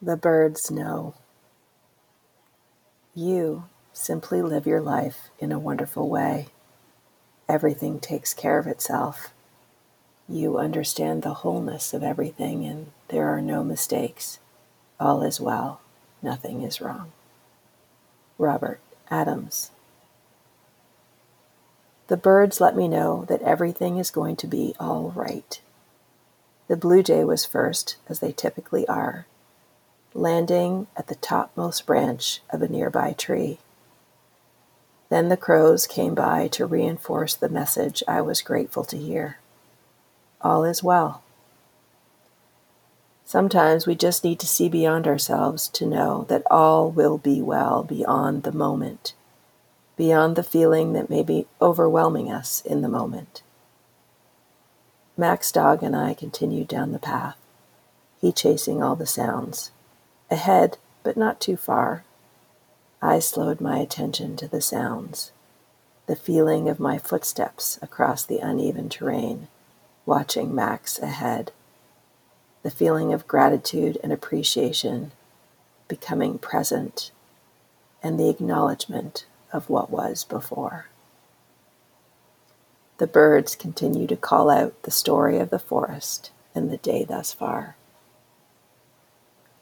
The birds know. You simply live your life in a wonderful way. Everything takes care of itself. You understand the wholeness of everything, and there are no mistakes. All is well, nothing is wrong. Robert Adams. The birds let me know that everything is going to be all right. The blue jay was first, as they typically are landing at the topmost branch of a nearby tree. Then the crows came by to reinforce the message I was grateful to hear. All is well. Sometimes we just need to see beyond ourselves to know that all will be well beyond the moment, beyond the feeling that may be overwhelming us in the moment. Max-dog and I continued down the path, he chasing all the sounds. Ahead, but not too far, I slowed my attention to the sounds, the feeling of my footsteps across the uneven terrain, watching Max ahead, the feeling of gratitude and appreciation becoming present, and the acknowledgement of what was before. The birds continue to call out the story of the forest and the day thus far.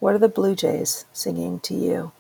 What are the blue jays singing to you?